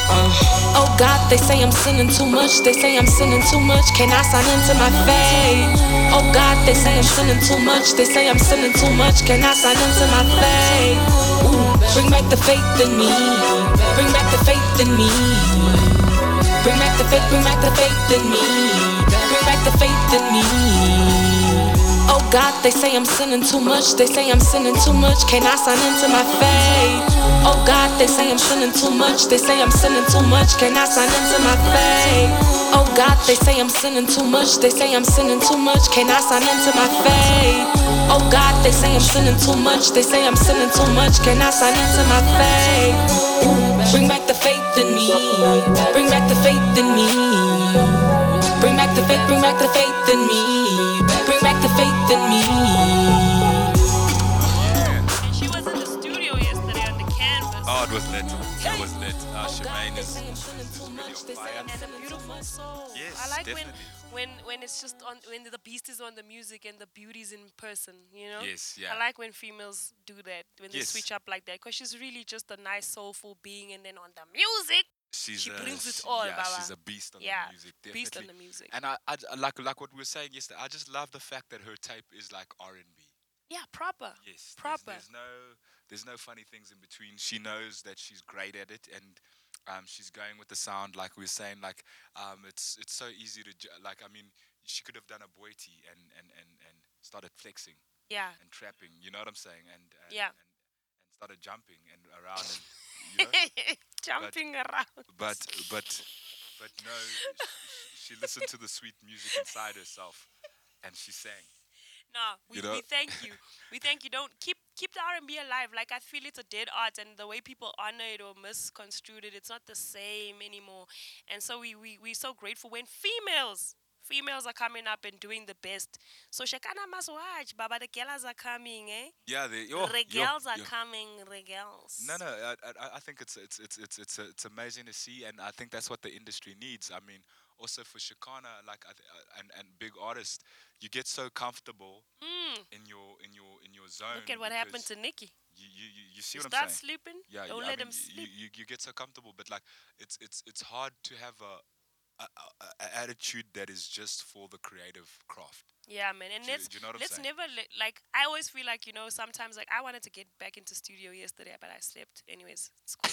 Uh. Oh God, they say I'm sinning too much. They say I'm sinning too much. Can I sign into my faith? Oh God, they say I'm sinning too much. They say I'm sinning too much. Can I sign into my faith? Ooh, bring back the faith in me. Bring back the faith in me. Bring back the faith. Bring back the faith in me. Bring back the faith in me. Oh God, they say I'm sinning too much. They say I'm sinning too much. Can I sign into my faith? Oh God, they say I'm sinning too much. They say I'm sinning too much. Can I sign into my faith? Oh God, they say I'm sinning too much. They say I'm sinning too much. Can I sign into my faith? Oh God, they say I'm sinning too much. They say I'm sinning too much. Can I sign into my faith? Bring back the faith in me. Bring back the faith in me. Bring back the faith. Bring back the faith in me. Bring faith in me. And she was in the studio yesterday on the canvas. Oh, it was lit. It was lit. Uh, Shemaine is, is really on fire. and a beautiful soul. Yes, I like definitely. when when when it's just on when the beast is on the music and the beauty's in person. You know. Yes, yeah. I like when females do that when they Yes. switch up like that because she's really just a nice soulful being, and then on the music. She's She a, brings it all, Yeah, Baba. she's a beast on Yeah, the music. Definitely. beast on the music. And I, I like like what we were saying yesterday. I just love the fact that her type is like R and B. Yeah, proper. Yes, there's- proper. There's, no there's no funny things in between. She knows that she's great at it, and um, she's going with the sound. Like we were saying, like um, it's it's so easy to ju- like. I mean, she could have done a Boity and and and and started flexing Yeah. and trapping. You know what I'm saying? And, and Yeah. and, and started jumping and around and you know. Jumping around. but but but no, she, she listened to the sweet music inside herself, and she sang. No, we, You know? we thank you. We thank you. Don't keep keep the R and B alive. Like I feel it's a dead art, and the way people honor it or misconstrued it, it's not the same anymore. And so we we we're so grateful when females females are coming up and doing the best. So Shekhinah must watch, Baba. The girls are coming, eh? Yeah, they, yo, the girls are yo. coming, the girls. No, no, I, I, I think it's it's it's it's it's, it's amazing to see, and I think that's what the industry needs. I mean, also for Shekhinah, like and and big artists, you get so comfortable Mm. in your in your in your zone. Look at what happened to Nikki. You, you, you, see You what start I'm saying? sleeping, Yeah, don't you, let I him mean, y- sleep. You, you, you get so comfortable, but like it's it's it's hard to have a, a, a, attitude that is just for the creative craft. Yeah, man, and Do let's do you know let's saying? never let, like. I always feel like you know sometimes like I wanted to get back into studio yesterday, but I slept. Anyways, it's cool.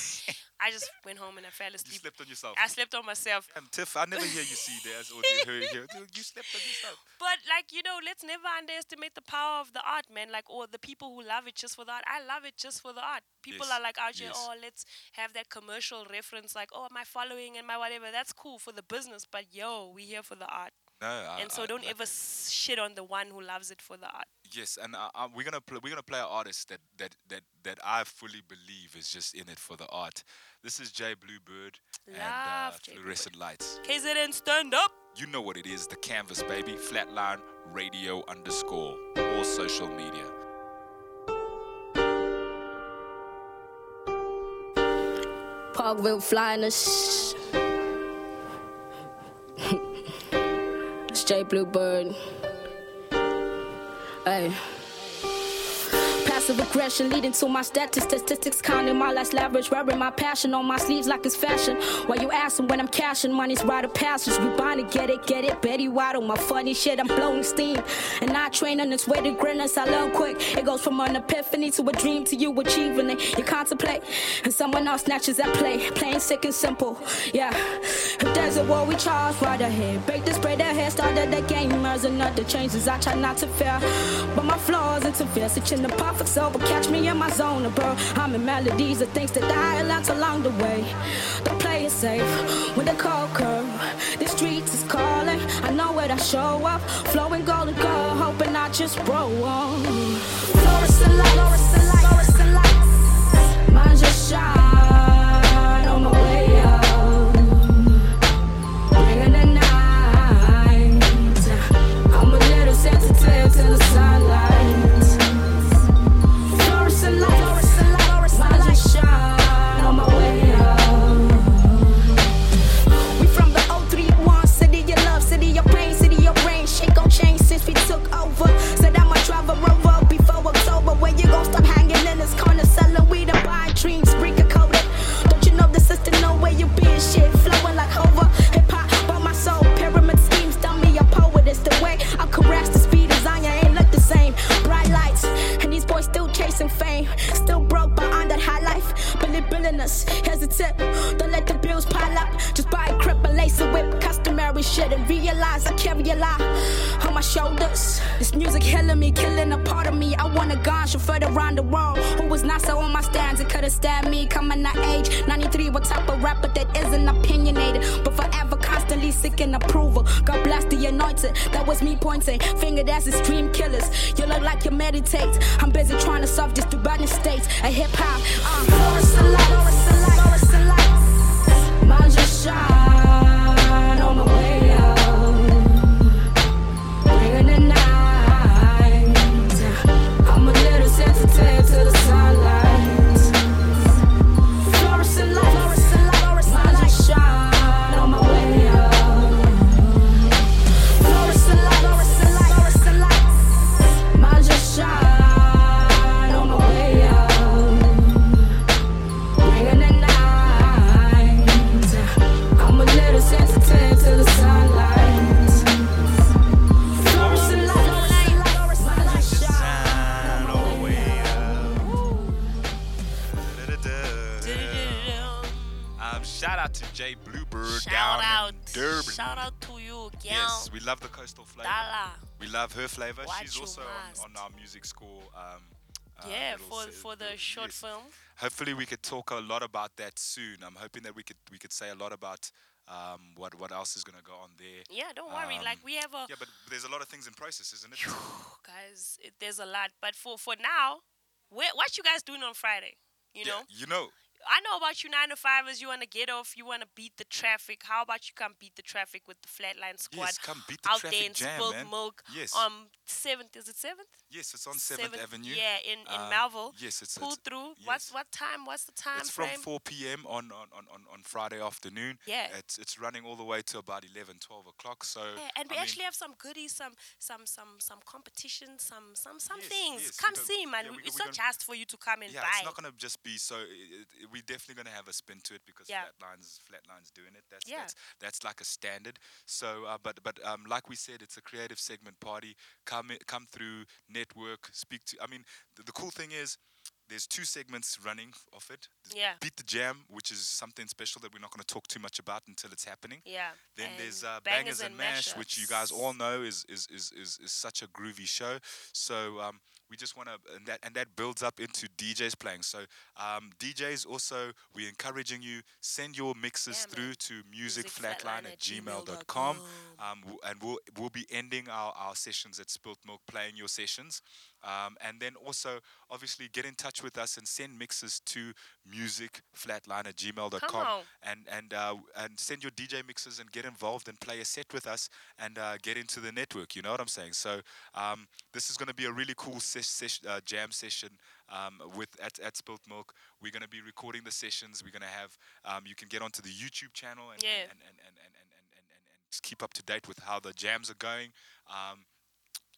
I just went home and I fell asleep. You slept on yourself. I slept on myself. Damn, Tiff, I never hear you see this or you hear, hear you slept on yourself. But like you know, let's never underestimate the power of the art, man. Like or the people who love it just for the art. I love it just for the art. People Yes, are like out here, yes. oh, let's have that commercial reference, like oh, my following and my whatever. That's cool for the business, but yo, we here for the art. No, I, and so I- don't like- ever s- shit on the one who loves it for the art. Yes, and uh, uh, we're gonna pl- we're gonna play an artist that that that that I fully believe is just in it for the art. This is Jay Bluebird and uh, Love Jay Fluorescent Lights. KZN, stand up. You know what it is, the canvas baby, flatline radio underscore, all social media. Parkville flying the Straight bluebird. Hey. Pass passive aggression leading to my statistics. Statistics counting my last leverage, wearing my passion on my sleeves like it's fashion. Why you asking when I'm cashing, money's rite of passage. We bound to get it, get it. Betty White on my funny shit, I'm blowing steam. And I train on its way to greatness, I learn quick. It goes from an epiphany to a dream to you achieving it. You contemplate, and someone else snatches that play. Plain, sick, and simple. Yeah. If there's a war, we charge right ahead. Break this, break their head, started the gamers and other changes. I try not to fear, but my flaws interfere. Switching the perfect over, catch me in my zone, bro. I'm in melodies of things that I learned along the way. Don't play it safe with the cold curve. The streets is calling. I know where to show up. Flowing gold and gold, hoping I just roll on. Fluorescent lights, fluorescent lights. Mine just shine music healing me, killing a part of me. I wanna gone chauffeur around the world. Who was not so on my stands? It could've stabbed me. Coming at age 93, what type of rapper that isn't opinionated, but forever constantly seeking approval. God bless the anointed. That was me pointing. Finger that's extreme killers. You look like you meditate. I'm busy trying to solve this Dubai states. A hip hop. Uh. Fluorescent lights, fluorescent lights, fluorescent lights. Mine just shine music score. Um, uh, Yeah, for se- for the short yes. film. Hopefully, we could talk a lot about that soon. I'm hoping that we could we could say a lot about um, what what else is gonna go on there. Yeah, don't worry. like Um, we have a Yeah, but there's a lot of things in process, isn't it? guys. It, there's a lot, but for for now, where, what you guys doing on Friday? You Yeah, know, you know. I know about you nine to fivers. You want to get off. You want to beat the traffic. How about you come beat the traffic with the Flatline Squad? Yes, come beat the out traffic there in jam, Spilled man. Milk. Yes. Um, seventh is it seventh? Yes, it's on Seventh Avenue. Yeah, in in Uh, Melville. Yes, it's Pull it's, through. What's what time? What's the time it's from 4 p.m. On, on, on, on, Friday afternoon. Yeah. It's it's running all the way to about 11, 12 o'clock. So Yeah, and we I mean, actually have some goodies, some some some some competitions, some some some Yes, things. yes, come see, man. yeah, We- it's not just for you to come and yeah, buy. it's not gonna just be so. It, it, we're definitely gonna have a spin to it because Yeah. Flatlines Flatlines doing it. That's Yeah. that's that's like a standard. So, uh, but but um, like we said, it's a creative segment party. Come come through, network, speak to. I mean, the, the cool thing is. There's two segments running of it. There's Yeah. Beat the Jam, which is something special that we're not going to talk too much about until it's happening. Yeah. Then there's uh, Bangers, and Mash, which you guys all know is is, is, is, is such a groovy show. So um, we just want to, and that and that builds up into DJs playing. So um, DJs also, we're encouraging you send your mixes Yeah, through to musicflatline at gmail.com. Um, and we'll we'll be ending our, our sessions at Spilt Milk, playing your sessions. Um, and then also, obviously, get in touch with us and send mixes to musicflatline at gmail.com and, and, uh, and send your DJ mixes and get involved and play a set with us and uh, get into the network. You know what I'm saying? So, um, this is going to be a really cool ses- ses- uh, jam session um, with at, at Spilt Milk. We're going to be recording the sessions. We're going to have, um, you can get onto the YouTube channel and, yeah. and, and, and, and, and, and, and, and keep up to date with how the jams are going. Um,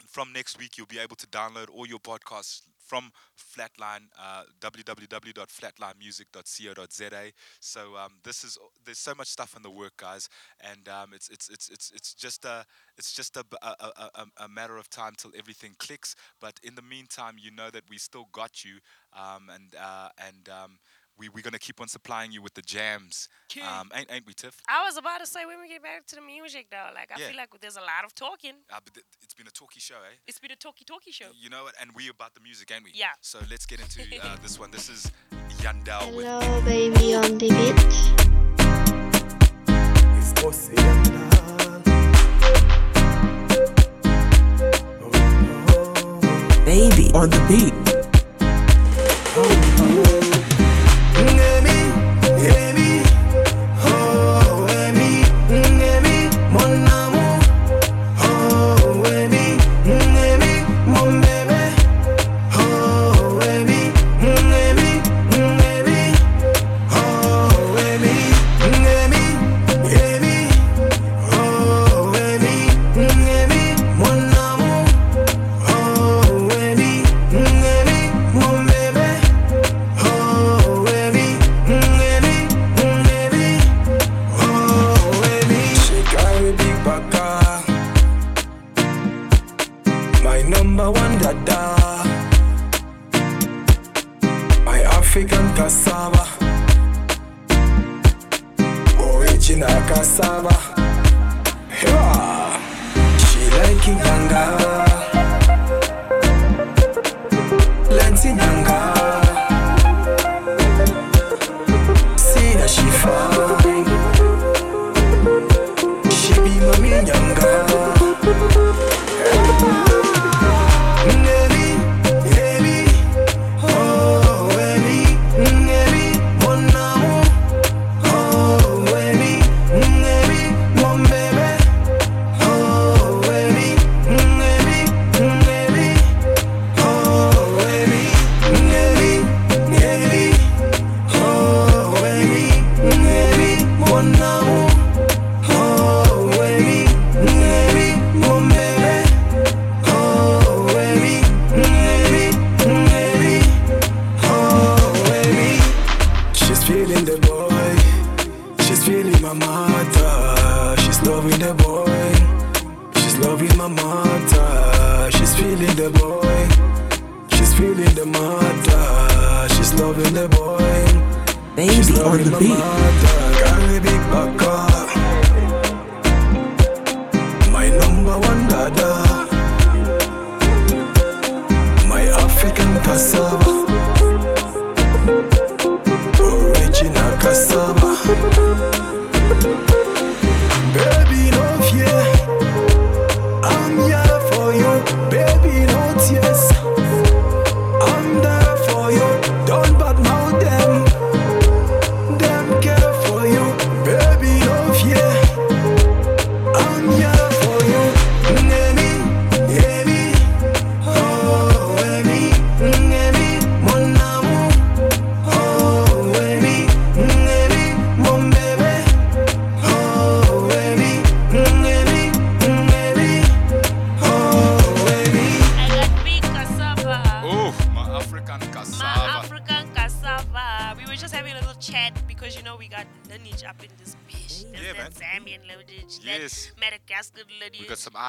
from next week, you'll be able to download all your podcasts from Flatline, uh, www.flatlinemusic.co.za. So um, this is there's so much stuff in the work, guys, and um, it's it's it's it's it's just a it's just a, a, a- a- a matter of time till everything clicks. But in the meantime, you know that we still got you, um, and uh, and um, we we're gonna keep on supplying you with the jams, Okay. um, ain't ain't we, Tiff? I was about to say when we get back to the music though, like I Yeah. feel like there's a lot of talking. Uh, but th- it's been a talky show, eh? It's been a talky talky show. You know what? And we about the music, ain't we? Yeah. So let's get into uh, this one. This is Yandel with Hello, baby on the beat. Baby on the beat.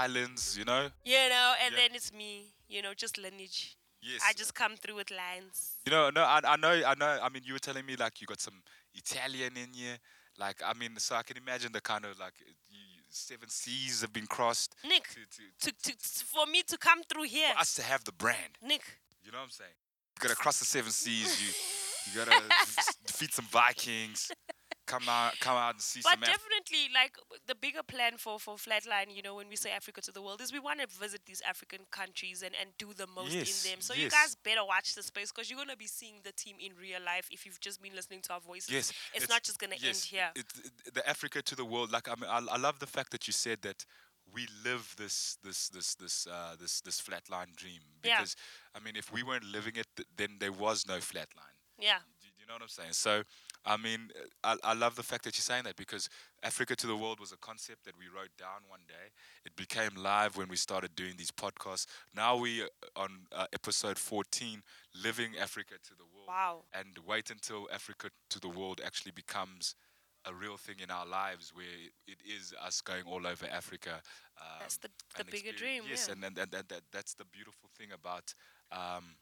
Islands, you know. you know, and Yeah. then it's me, you know, just lineage. Yes. I just come through with lines. You know, no, I, I know, I know. I mean, you were telling me like you got some Italian in you. Like, I mean, so I can imagine the kind of like you, seven seas have been crossed. Nick, to, to, to, to, for me to come through here. for us to have the brand. Nick, You know what I'm saying? You gotta cross the seven seas. You you gotta defeat some Vikings. Come out, come out and see But some. Af- definitely, like the bigger plan for for Flatline, you know, when we say Africa to the world, is we want to visit these African countries and and do the most Yes, in them. So you guys better watch the space because you're gonna be seeing the team in real life. If you've just been listening to our voices, yes, it's, not just gonna yes, end here. It, it- the Africa to the world. Like I mean, I, I love the fact that you said that we live this this this this uh, this this flatline dream Yeah. because I mean, if we weren't living it, th- then there was no flatline. yeah. Do you know know what I'm saying? So, I mean, I, I love the fact that you're saying that because Africa to the World was a concept that we wrote down one day. It became live when we started doing these podcasts. Now we on uh, episode 14, Living Africa to the World. Wow. And wait until Africa to the World actually becomes a real thing in our lives where it is us going all over Africa. Um, That's the, the bigger dream. Yes, yeah. and, and, and, and that, that's the beautiful thing about um,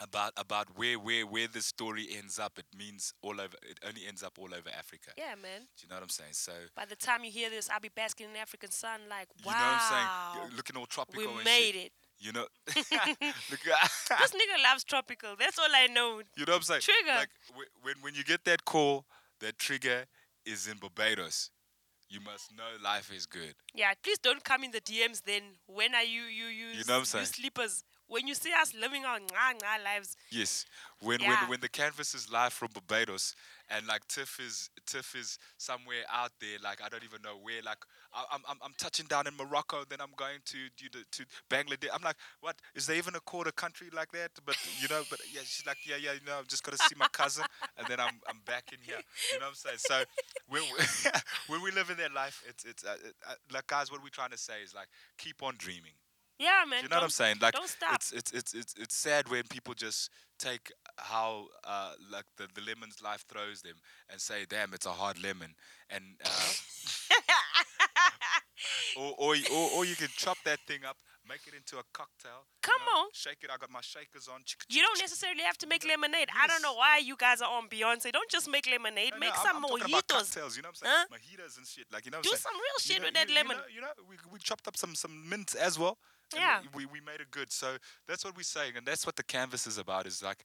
about about where where where the story ends up. It means all over. It only ends up all over Africa. yeah, man. Do you know what I'm saying? So By the time you hear this, I'll be basking in African sun. Like, wow. you know what I'm saying? Looking all tropical. we and made shit. it. You know. Look this nigga loves tropical. That's all I know. you know what I'm saying? Trigger. Like wh- when when you get that call, that trigger is in Barbados. You must know life is good. Yeah, please don't come in the DMs then. When are you, you, you, You know what I'm saying? you sleepers? When you see us living our nga nga lives, Yes, when Yeah. when when the canvas is live from Barbados and like Tiff is Tiff is somewhere out there, like I don't even know where. Like I, I'm I'm I'm touching down in Morocco, then I'm going to do the, to Bangladesh. I'm like, what is there even a quarter country like that? But you know, but yeah, she's like, yeah, yeah, you know, I'm just gonna see my cousin, and then I'm I'm back in here. You know what I'm saying? So when we, when we live in that life, it's it's uh, it, uh, like guys, what we're trying to say is like keep on dreaming. Yeah, man. Do you know what I'm saying? Like don't stop. it's it's it's it's it's sad when people just take how uh like the, the lemon's life throws them and say, "Damn, it's a hard lemon," and uh, or, or or or you can chop that thing up, make it into a cocktail. you Come know, on. shake it. I got my shakers on. You don't necessarily have to make lemonade. I don't know why you guys are on Beyonce. Don't just make lemonade. No, make no, I'm- some I'm about mojitos. cocktails, you know what I'm saying? Mojitos and shit. Like you know what Do I'm saying? some real You shit know- with that you- you lemon. know- You know, we, we chopped up some some mint as well. Yeah. We, we made it good. So that's what we're saying, and that's what the canvas is about. Is like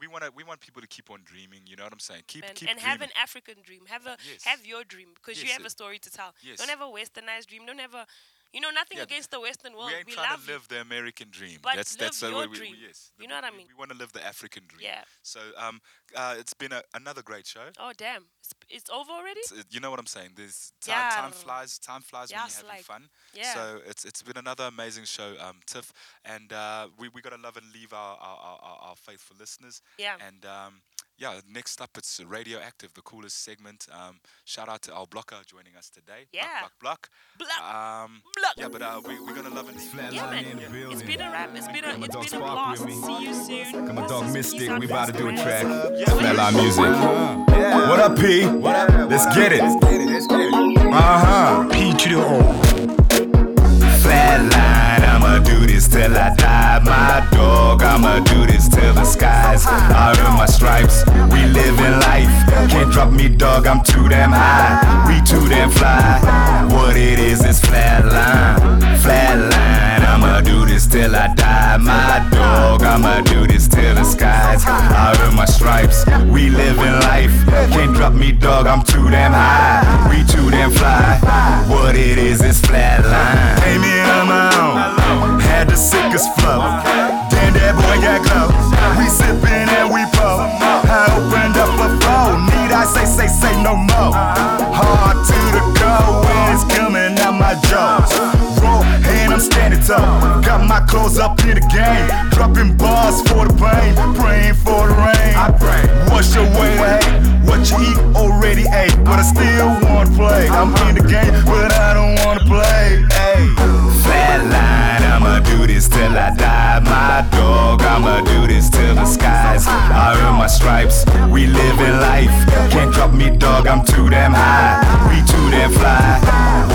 we want to we want people to keep on dreaming. You know what I'm saying? Keep and, keep and have an African dream. Have a Yes. have your dream because you have a story to tell. yes. Don't have a westernized dream. Don't have a you know nothing Yeah, against the Western world. we ain't we trying love to live the American dream. But that's live that's the your way we, dream. we yes. You know what I mean? We, want to live the African dream. Yeah. So um uh it's been a, another great show. Oh damn! It's, it's over already. It's, you know what I'm saying? There's time, time flies. Time flies when you're having like- fun. yeah. So it's it's been another amazing show, um, Tiff, and uh, we we gotta love and leave our our, our, our- our faithful listeners. Yeah. And um, yeah, next up it's Radioactive, the coolest segment. Um, shout out to our blocker joining us today. Yeah. Block, block, Block. Um, Block. Yeah, but uh, we we're gonna love it. leave. Yeah, man. It's been a rap. It's been a, my it's dog been a blast. with me. See you soon. Got my dog Mystic. out, We about to do a Instagram. track. Yeah. Flatline music. What up, P? Let's get it. Uh huh. P to the O. Flatline, I'ma do this till I die. My dog, I'ma do this till the skies. I earn my stripes. We living life. Can't drop me, dog. I'm too damn high. We too damn fly. What it is is flatline. Flatline, I'ma do this till I die. My dog, I'ma do this till the skies. I earn my stripes. We living life. Can't drop me, dog. I'm too damn high. We too damn fly. What it is is flatline. Came in on my own. Had the sickest flow. Then that boy got glow. We sippin' and we no more. Hard to the core when it's coming out my jaws. Raw and I'm standing tall. Got my clothes up in the game. Dropping bars for the pain. Praying for the rain. I pray. What's your way to hate? What you eat already ate. But I still wanna play. I'm in the game, but I don't wanna play. Hey. Flatline, I'ma do this till I die. My dog, I'ma do this till the skies. I earn my stripes. We living life. Can't drop me, dog. I'm too damn high. We too damn fly.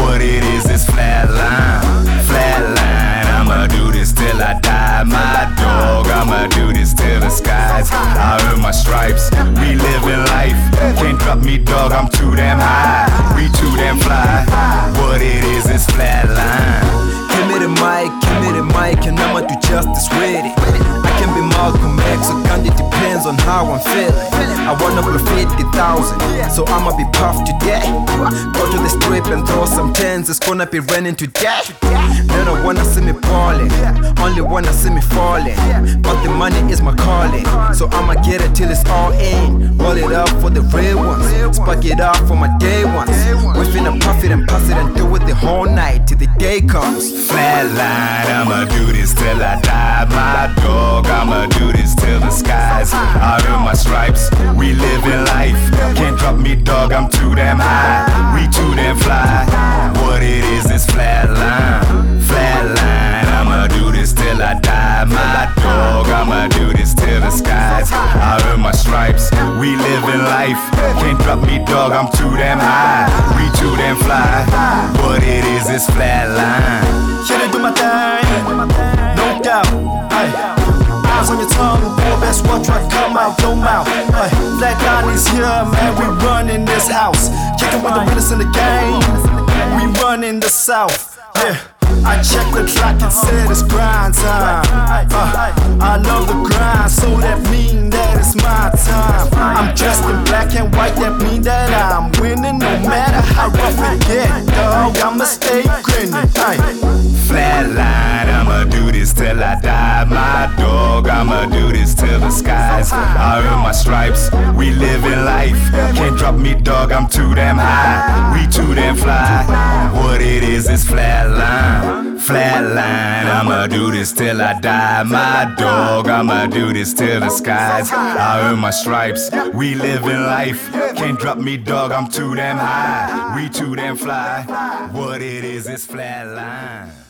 What it is is flatline. Flatline, I'ma do this till I die. My dog, I'ma do this till the skies. I earn my stripes. We living life. Can't drop me, dog. I'm too damn high. We too damn fly. What it is is flatline. Give me the mic, give me the mic, and I'ma do justice with it. Malcolm X or Gandhi, depends on how I'm feeling. I wanna blow 50,000, so I'ma be puffed today. Go to the strip and throw some tens, it's gonna be raining today. They don't wanna see me balling, only wanna see me falling. But the money is my calling, so I'ma get it till it's all in. Roll it up for the real ones, spark it up for my day ones. We finna puff it and pass it and do it the whole night till the day comes. Flatline, I'ma do this till I die. My dog, I'ma do this till the skies. I earn my stripes, we live in life. Can't drop me, dog, I'm too damn high. We too damn fly. What it is is flatline. Flatline, I'ma do this till I die. My dog, I'ma do this till the skies. I earn my stripes, we live in life. Can't drop me, dog, I'm too damn high. We too damn fly. What it is is flatline. Here to do my thing, no doubt. Ay. Eyes on your tongue, boy, best watch right come out, don't mouth. Ay. Flatline is here, man, we running this house. Kicking with the realest in the game, we running the south. Yeah. I check the clock and said it's grind time. Uh, I love the grind, so that mean that it's my time. I'm dressed in black and white, that mean that I'm winning no matter how rough it get. Dog, I'ma stay grinning. Flatline, I'ma do this till I die. My dog, I'ma do this till the skies. I earn my stripes, we live in life. Can't drop me, dog, I'm too damn high. We too damn fly. What it is is flatline. Flatline, I'ma do this till I die. My dog, I'ma do this till the skies. I earn my stripes, we live in life. Can't drop me, dog, I'm too damn high. We too damn fly. What it is it's flatline.